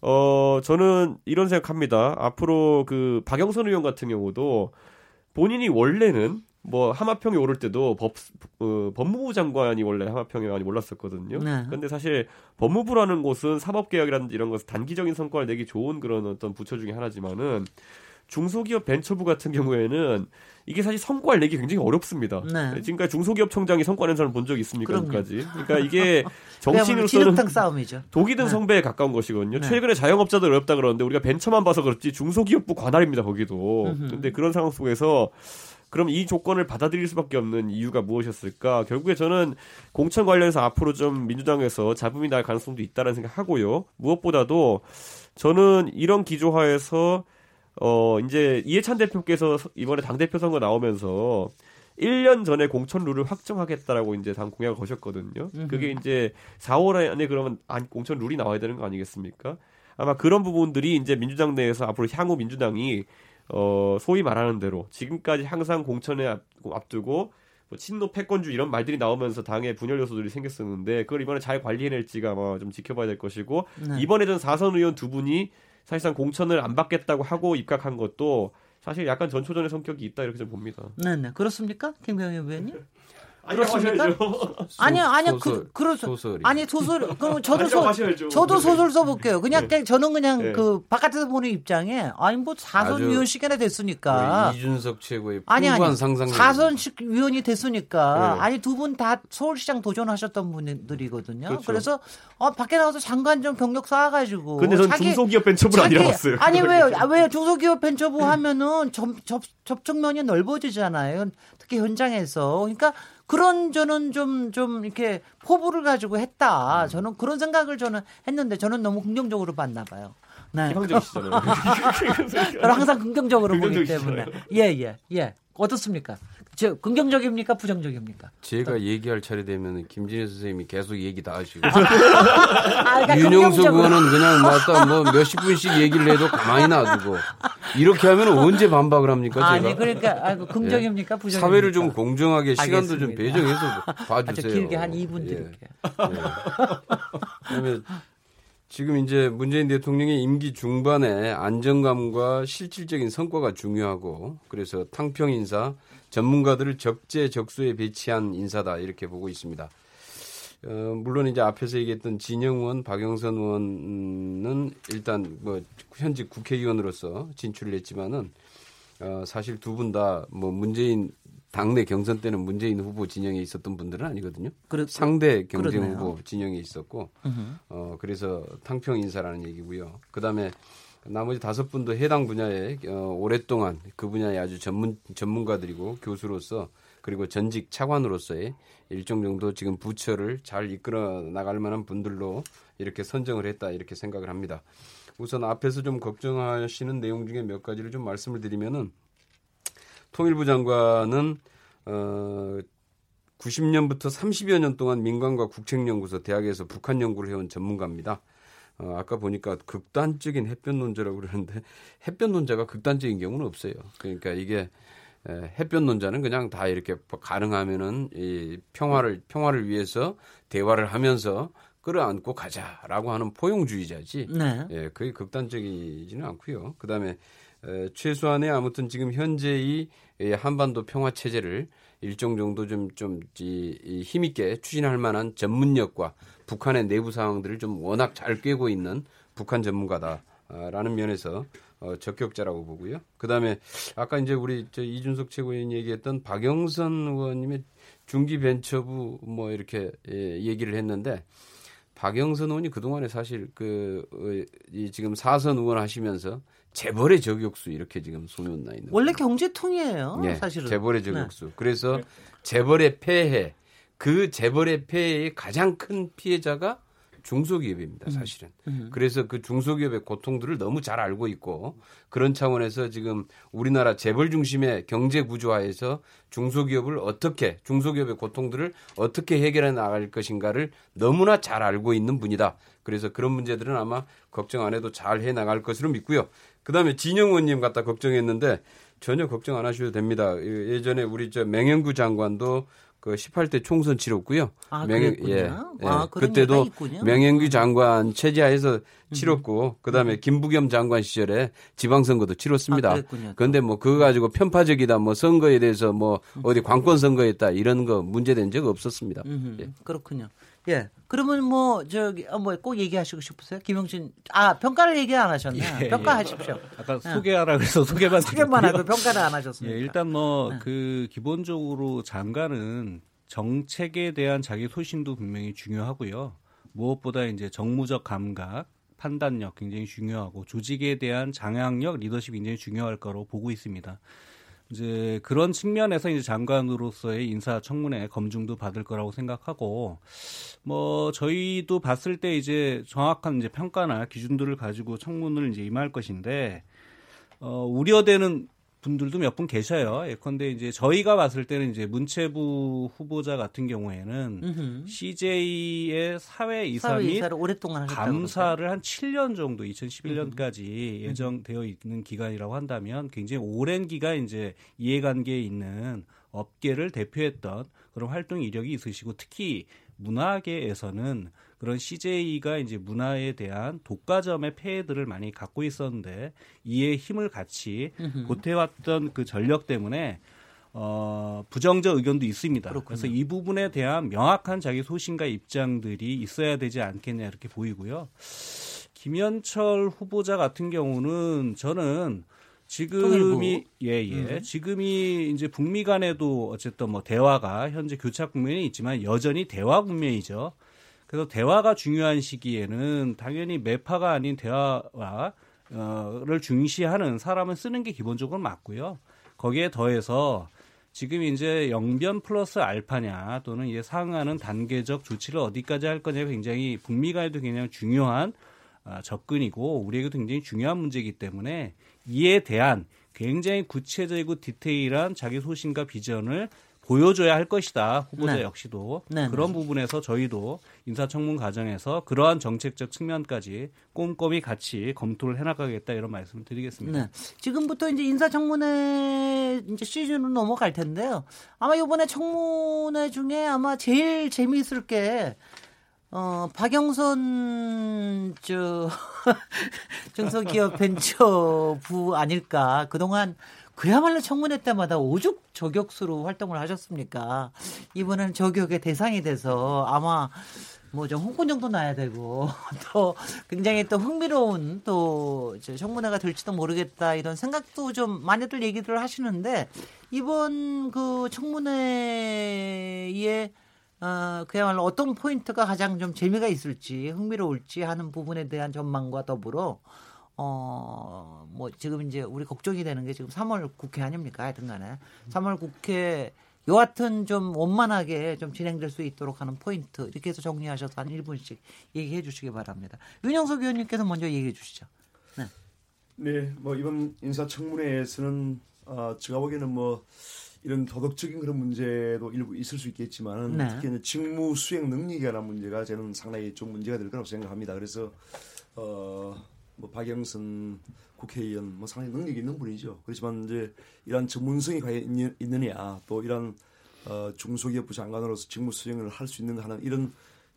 어, 저는 이런 생각합니다. 앞으로 그 박영선 의원 같은 경우도 본인이 원래는 뭐 하마평에 오를 때도 법 어, 법무부 장관이 원래 하마평에 많이 올랐었거든요. 네. 근데 사실 법무부라는 곳은 사법개혁이라든지 이런 것을 단기적인 성과를 내기 좋은 그런 어떤 부처 중에 하나지만은 중소기업 벤처부 같은 경우에는 이게 사실 성과를 내기 굉장히 어렵습니다. 네. 지금까지 중소기업 청장이 성과 낸 사람 본 적이 있습니까? 지금까지. 그러니까 이게 정치인으로서는 독이 든 네. 성배에 가까운 것이거든요. 네. 최근에 자영업자들 어렵다 그러는데 우리가 벤처만 봐서 그렇지 중소기업부 관할입니다. 거기도. 음흠. 근데 그런 상황 속에서 그럼 이 조건을 받아들일 수밖에 없는 이유가 무엇이었을까? 결국에 저는 공천 관련해서 앞으로 좀 민주당에서 잡음이 날 가능성도 있다는 생각하고요. 무엇보다도 저는 이런 기조하에서 어, 이제 이해찬 대표께서 이번에 당대표 선거 나오면서 1년 전에 공천 룰을 확정하겠다라고 이제 당 공약을 거셨거든요. 그게 이제 4월 안에 그러면 공천 룰이 나와야 되는 거 아니겠습니까? 아마 그런 부분들이 이제 민주당 내에서 앞으로 향후 민주당이 어, 소위 말하는 대로 지금까지 항상 공천에 앞, 앞두고 뭐 친노 패권주 이런 말들이 나오면서 당의 분열 요소들이 생겼었는데 그걸 이번에 잘 관리해낼지가 아마 좀 지켜봐야 될 것이고 네. 이번에 전 4선 의원 두 분이 사실상 공천을 안 받겠다고 하고 입각한 것도 사실 약간 전초전의 성격이 있다 이렇게 좀 봅니다. 네, 네. 그렇습니까? 김병현 의원님? 그렇습니까? 아니요, 아니요, 그, 그렇죠. 소설 아니 소설, 그럼 저도 소, 저도 소설 써볼게요. 그냥 네. 저는 그냥 네. 그 바깥에서 보는 입장에 아니 뭐 사선 위원 시간에 됐으니까 이준석 최고의 아니 아니 상상 사선식 위원이 됐으니까 네. 아니 두 분 다 서울시장 도전하셨던 분들이거든요. 그렇죠. 그래서 어 밖에 나가서 장관 좀 경력 쌓아가지고. 근데 전 자기, 중소기업 벤처부 아니라고 봤어요. 아니 왜요? 아, 왜요? 중소기업 벤처부 하면은 접, 접, 접촉면이 넓어지잖아요. 특히 현장에서. 그러니까 그런 저는 좀, 좀 이렇게 포부를 가지고 했다. 저는 그런 생각을 저는 했는데 저는 너무 긍정적으로 봤나 봐요. 네. 희망적이시잖아요. 저는 항상 긍정적으로 보기 때문에. 예, 예, 예. 어떻습니까? 저 긍정적입니까 부정적입니까? 제가 얘기할 차례 되면 김진애 선생님이 계속 얘기 다 하시고 아, 그러니까 윤영석 의원은 그냥 맞다 뭐 몇십 분씩 얘기를 해도 가만히 놔두고 이렇게 하면 언제 반박을 합니까 제가? 아니 그러니까 아이고 긍정입니까 예. 부정입니까? 사회를 좀 공정하게 시간도 좀 배정해서 봐주세요. 아주 길게 한 2분 예. 드릴게요. 예. 그러면 지금 이제 문재인 대통령의 임기 중반에 안정감과 실질적인 성과가 중요하고 그래서 탕평 인사 전문가들을 적재적소에 배치한 인사다 이렇게 보고 있습니다. 어, 물론 이제 앞에서 얘기했던 진영 의원, 박영선 의원은 일단 뭐 현직 국회의원으로서 진출을 했지만은 어, 사실 두 분 다 뭐 문재인 당내 경선 때는 문재인 후보 진영에 있었던 분들은 아니거든요. 그렇, 상대 경쟁 그렇네요. 후보 진영에 있었고, 어 그래서 탕평 인사라는 얘기고요. 그 다음에 나머지 다섯 분도 해당 분야에 어, 오랫동안 그 분야에 아주 전문 전문가들이고 교수로서 그리고 전직 차관으로서의 일정 정도 지금 부처를 잘 이끌어 나갈 만한 분들로 이렇게 선정을 했다 이렇게 생각을 합니다. 우선 앞에서 좀 걱정하시는 내용 중에 몇 가지를 좀 말씀을 드리면은 통일부 장관은 어 90년부터 30여 년 동안 민간과 국책연구소 대학에서 북한 연구를 해온 전문가입니다. 어, 아까 보니까 극단적인 햇볕논자라고 그러는데 햇볕논자가 극단적인 경우는 없어요. 그러니까 이게 에, 햇볕 논자는 그냥 다 이렇게 가능하면은 이 평화를 평화를 위해서 대화를 하면서 끌어안고 가자라고 하는 포용주의자지. 네. 예, 그게 극단적이지는 않고요. 그다음에 에, 최소한의 아무튼 지금 현재 이 한반도 평화 체제를 일정 정도 좀, 좀, 이, 힘있게 추진할 만한 전문력과 북한의 내부 상황들을 좀 워낙 잘 꿰고 있는 북한 전문가다라는 면에서 어, 적격자라고 보고요. 그 다음에 아까 이제 우리 저 이준석 최고위원이 얘기했던 박영선 의원님의 중기벤처부 뭐 이렇게 예, 얘기를 했는데 박영선 의원이 그동안에 사실 그, 어, 이 지금 사선 의원 하시면서 재벌의 저격수 이렇게 지금 소문나 있는 원래 경제통이에요. 네, 사실은 재벌의 네. 저격수. 네. 그래서 재벌의 폐해 그 재벌의 폐해의 가장 큰 피해자가 중소기업입니다, 음. 사실은. 음. 그래서 그 중소기업의 고통들을 너무 잘 알고 있고 그런 차원에서 지금 우리나라 재벌 중심의 경제 구조화에서 중소기업을 어떻게 중소기업의 고통들을 어떻게 해결해 나갈 것인가를 너무나 잘 알고 있는 분이다. 그래서 그런 문제들은 아마 걱정 안 해도 잘 해 나갈 것으로 믿고요. 그다음에 진영 의원님 갖다 걱정했는데 전혀 걱정 안 하셔도 됩니다. 예전에 우리 저 맹영구 장관도 그 18대 총선 치렀고요. 아, 명예, 예, 아, 예. 그때도 명예규 장관 체제하에서 치렀고 음. 그다음에 김부겸 장관 시절에 지방선거도 치렀습니다. 아, 그런데 뭐 그거 가지고 편파적이다 뭐 선거에 대해서 뭐 음. 어디 관권 선거했다 이런 거 문제된 적 없었습니다. 예. 그렇군요. 예. 그러면 뭐 저기 어, 뭐꼭 얘기하시고 싶으세요? 김영진 아 평가를 얘기 안 하셨나? 예, 평가하십시오. 예. 아까 예. 소개하라 그래서 소개만 소개만 하고 평가를 안 하셨습니다. 예, 일단 뭐그 네. 기본적으로 장관은 정책에 대한 자기 소신도 분명히 중요하고요. 무엇보다 이제 정무적 감각, 판단력 굉장히 중요하고 조직에 대한 장악력, 리더십이 굉장히 중요할 거로 보고 있습니다. 이제 그런 측면에서 이제 장관으로서의 인사청문회 검증도 받을 거라고 생각하고 뭐 저희도 봤을 때 이제 정확한 이제 평가나 기준들을 가지고 청문을 이제 임할 것인데 어 우려되는 분들도 몇 분 계셔요. 예컨대 이제 저희가 봤을 때는 이제 문체부 후보자 같은 경우에는 음흠. CJ의 사회 이사 및 오랫동안 감사를 한 7년 정도 2011년까지 음흠. 예정되어 있는 기간이라고 한다면 굉장히 오랜 기간 이제 이해관계에 있는 업계를 대표했던 그런 활동 이력이 있으시고 특히 문화계에서는 그런 CJ가 이제 문화에 대한 독과점의 폐해들을 많이 갖고 있었는데 이에 힘을 같이 보태왔던 그 전력 때문에 어, 부정적 의견도 있습니다. 그렇군요. 그래서 이 부분에 대한 명확한 자기 소신과 입장들이 있어야 되지 않겠냐 이렇게 보이고요. 김현철 후보자 같은 경우는 저는 지금이 예예 예. 음. 지금이 이제 북미 간에도 어쨌든 뭐 대화가 현재 교착 국면이 있지만 여전히 대화 국면이죠. 그래서 대화가 중요한 시기에는 당연히 매파가 아닌 대화를 중시하는 사람을 쓰는 게 기본적으로 맞고요. 거기에 더해서 지금 이제 영변 플러스 알파냐 또는 이제 상하는 단계적 조치를 어디까지 할 거냐 굉장히 북미 간에도 굉장히 중요한 아, 접근이고 우리에게도 굉장히 중요한 문제이기 때문에 이에 대한 굉장히 구체적이고 디테일한 자기 소신과 비전을 보여줘야 할 것이다. 후보자 네. 역시도 네, 그런 네. 부분에서 저희도 인사청문 과정에서 그러한 정책적 측면까지 꼼꼼히 같이 검토를 해나가겠다 이런 말씀을 드리겠습니다. 네. 지금부터 이제 인사청문회 이제 시즌으로 넘어갈 텐데요. 아마 이번에 청문회 중에 아마 제일 재미있을 게 어, 박영선, 저, 중소기업 벤처 부 아닐까. 그동안 그야말로 청문회 때마다 오죽 저격수로 활동을 하셨습니까? 이번에는 저격의 대상이 돼서 아마 뭐 좀 홍보 정도 나야 되고 또 굉장히 또 흥미로운 또 청문회가 될지도 모르겠다 이런 생각도 좀 많이들 얘기들 하시는데 이번 그 청문회에 어, 그야말로 어떤 포인트가 가장 좀 재미가 있을지 흥미로울지 하는 부분에 대한 전망과 더불어 어, 뭐 지금 이제 우리 걱정이 되는 게 지금 3월 국회 아닙니까? 하여튼 간에 3월 국회 여하튼 좀 원만하게 좀 진행될 수 있도록 하는 포인트 이렇게 해서 정리하셔서 한 1분씩 얘기해 주시기 바랍니다. 윤영석 의원님께서 먼저 얘기해 주시죠. 네. 네, 뭐 이번 인사청문회에서는 어, 제가 보기에는 뭐 이런 도덕적인 그런 문제도 일부 있을 수 있겠지만 네. 특히 직무 수행 관한 문제가 저는 상당히 좀 문제가 될 거라고 생각합니다. 그래서 어 뭐 박영선 국회의원 뭐 상당히 능력이 있는 분이죠. 그렇지만 이제 이러한 전문성이 과연 있느냐 또 이런 어 중소기업부 장관으로서 직무 수행을 할 수 있는 하는 이런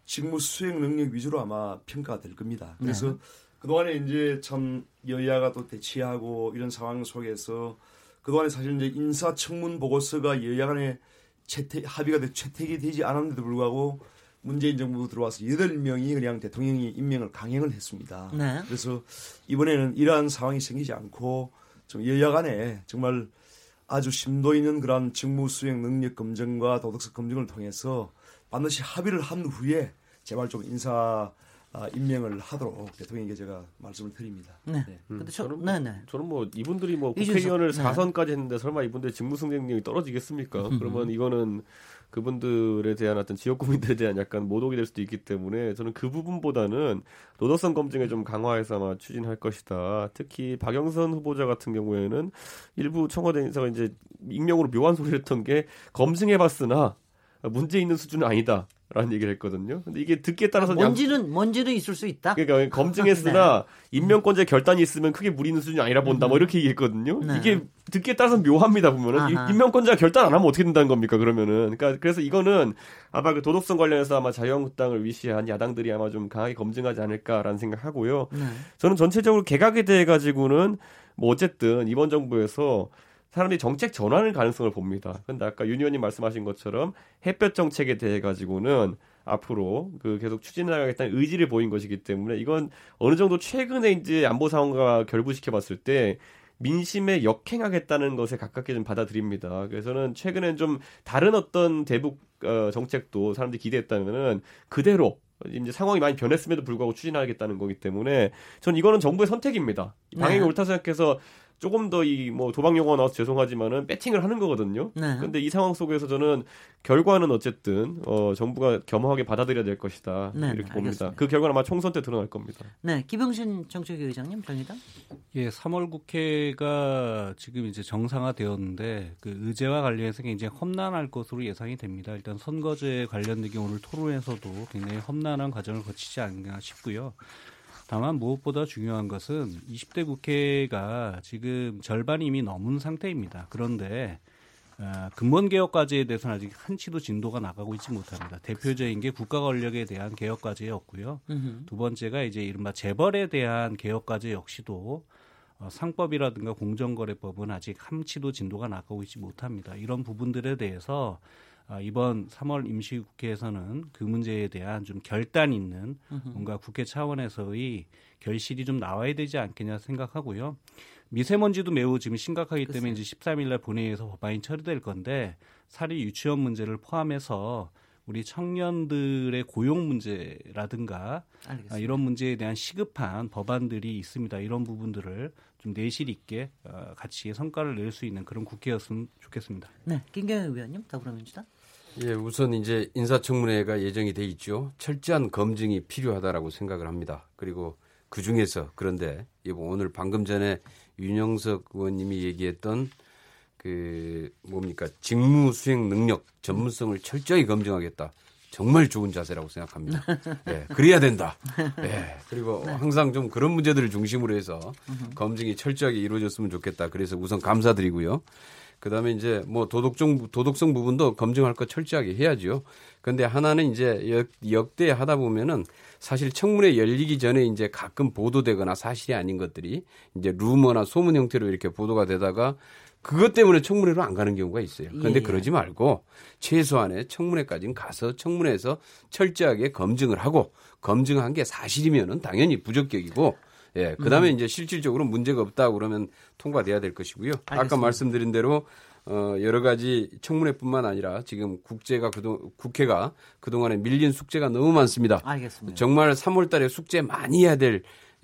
직무 수행 능력 위주로 아마 평가가 될 겁니다. 그래서 네. 그동안에 이제 참 여야가 또 대치하고 이런 상황 속에서 그동안에 사실 이제 인사청문 보고서가 여야 간에 채택, 합의가 돼 채택이 되지 않았는데도 불구하고 문재인 정부 들어와서 여덟 명이 그냥 대통령이 임명을 강행을 했습니다. 네. 그래서 이번에는 이러한 상황이 생기지 않고 좀 여야 간에 정말 아주 심도 있는 그러한 직무 수행 능력 검증과 도덕성 검증을 통해서 반드시 합의를 한 후에 제발 좀 인사 아, 임명을 하도록 대통령에게 제가 말씀을 드립니다. 네. 네. 음, 저, 저는, 네, 네. 저는 뭐 이분들이 뭐 국회의원을 네. 4선까지 했는데 설마 이분들 직무승쟁력이 떨어지겠습니까? 음. 그러면 이거는 그분들에 대한 어떤 지역 구민들에 대한 약간 모독이 될 수도 있기 때문에 저는 그 부분보다는 노동성 검증에 좀 강화해서 아마 추진할 것이다. 특히 박영선 후보자 같은 경우에는 일부 청와대 인사가 이제 익명으로 묘한 소리를 했던 게 검증해봤으나 문제 있는 수준은 아니다. 라는 얘기를 했거든요. 근데 이게 듣기에 따라서 뭔지는 양... 뭔지는 있을 수 있다. 그러니까 검증했으나 네. 임명권자 결단이 있으면 크게 무리 있는 수준이 아니라 본다. 뭐 이렇게 얘기했거든요. 네. 이게 듣기에 따라서 묘합니다 보면은 아하. 임명권자 결단 안 하면 어떻게 된다는 겁니까 그러면은. 그러니까 그래서 이거는 아마 그 도덕성 관련해서 아마 자유한국당을 위시한 야당들이 아마 좀 강하게 검증하지 않을까라는 생각하고요. 네. 저는 전체적으로 개각에 대해 가지고는 뭐 어쨌든 이번 정부에서 사람들이 정책 전환을 가능성을 봅니다. 근데 아까 윤 의원님 말씀하신 것처럼 햇볕 정책에 대해 가지고는 앞으로 그 계속 추진해 나가겠다는 의지를 보인 것이기 때문에 이건 어느 정도 최근에 이제 안보 상황과 결부시켜 봤을 때 민심에 역행하겠다는 것에 가깝게 좀 받아들입니다. 그래서는 최근엔 좀 다른 어떤 대북 어, 정책도 사람들이 기대했다면은 그대로 이제 상황이 많이 변했음에도 불구하고 추진하겠다는 거기 때문에 전 이거는 정부의 선택입니다. 방향이 네. 옳다 생각해서 조금 더 이 뭐 도박 용어가 나와서 죄송하지만은 배팅을 하는 거거든요. 네. 근데 이 상황 속에서 저는 결과는 어쨌든 어 정부가 겸허하게 받아들여야 될 것이다. 네, 이렇게 봅니다. 알겠습니다. 그 결과는 아마 총선 때 드러날 겁니다. 네, 기병신 정책위 의장님 정의당. 예, 3월 국회가 지금 이제 정상화되었는데 그 의제와 관련해서 굉장히 험난할 것으로 예상이 됩니다. 일단 선거제 관련된 경우를 토론에서도 굉장히 험난한 과정을 거치지 않나 싶고요. 다만 무엇보다 중요한 것은 20대 국회가 지금 절반이 이미 넘은 상태입니다. 그런데 어, 근본 개혁 과제에 대해서는 아직 한치도 진도가 나가고 있지 못합니다. 대표적인 게 국가 권력에 대한 개혁 과제였고요. 두 번째가 이제 이른바 재벌에 대한 개혁 과제 역시도 어, 상법이라든가 공정거래법은 아직 함치도 진도가 나가고 있지 못합니다. 이런 부분들에 대해서 어, 이번 3월 임시국회에서는 그 문제에 대한 좀 결단 있는 뭔가 국회 차원에서의 결실이 좀 나와야 되지 않겠냐 생각하고요. 미세먼지도 매우 지금 심각하기 때문에 이제 13일 날 본회의에서 법안이 처리될 건데 사립 유치원 문제를 포함해서 우리 청년들의 고용 문제라든가 알겠습니다. 이런 문제에 대한 시급한 법안들이 있습니다. 이런 부분들을 좀 내실 있게 어, 같이 성과를 낼 수 있는 그런 국회였으면 좋겠습니다. 네, 김경희 의원님 더불어민주당. 예, 우선 이제 인사청문회가 예정이 돼 있죠. 철저한 검증이 필요하다라고 생각을 합니다. 그리고 그 중에서 그런데 오늘 방금 전에 윤영석 의원님이 얘기했던 그 뭡니까 직무 수행 능력 전문성을 철저히 검증하겠다. 정말 좋은 자세라고 생각합니다. 예, 그래야 된다. 예, 그리고 네. 항상 좀 그런 문제들을 중심으로 해서 검증이 철저하게 이루어졌으면 좋겠다. 그래서 우선 감사드리고요. 그다음에 이제 뭐 도덕성 도덕성 부분도 검증할 거 철저하게 해야죠. 그런데 하나는 이제 역, 역대 하다 보면은 사실 청문회 열리기 전에 이제 가끔 보도되거나 사실이 아닌 것들이 이제 루머나 소문 형태로 이렇게 보도가 되다가 그것 때문에 청문회로 안 가는 경우가 있어요. 그런데 예, 예. 그러지 말고 최소한의 청문회까지는 가서 청문회에서 철저하게 검증을 하고 검증한 게 사실이면은 당연히 부적격이고 예, 그다음에 음. 이제 실질적으로 문제가 없다 그러면 통과돼야 될 것이고요. 알겠습니다. 아까 말씀드린 대로 어, 여러 가지 청문회뿐만 아니라 지금 국제가 그동 국회가 그동안에 밀린 숙제가 너무 많습니다. 알겠습니다. 정말 3월 달에 숙제 많이 해야 될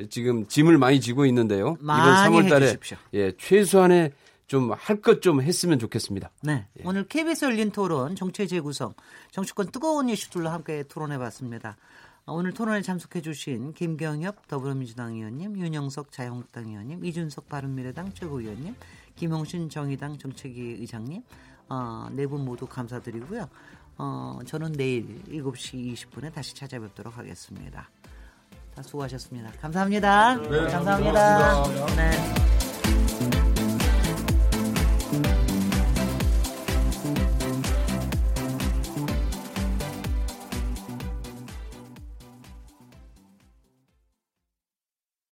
지금 짐을 많이 지고 있는데요. 이번 3월 달에 예, 최소한의 좀할것좀 했으면 좋겠습니다. 네. 예. 오늘 KBS 열린 토론 정체 재구성 정치권 뜨거운 이슈들로 함께 토론해 봤습니다. 오늘 토론에 참석해 주신 김경엽 더불어민주당 의원님, 윤영석 자유한국당 의원님, 이준석 바른미래당 최고위원님, 김용신 정의당 정책위 의장님 어, 네분 모두 감사드리고요. 어, 저는 내일 7시 20분에 다시 찾아뵙도록 하겠습니다. 다 수고하셨습니다. 감사합니다. 네, 감사합니다. 네.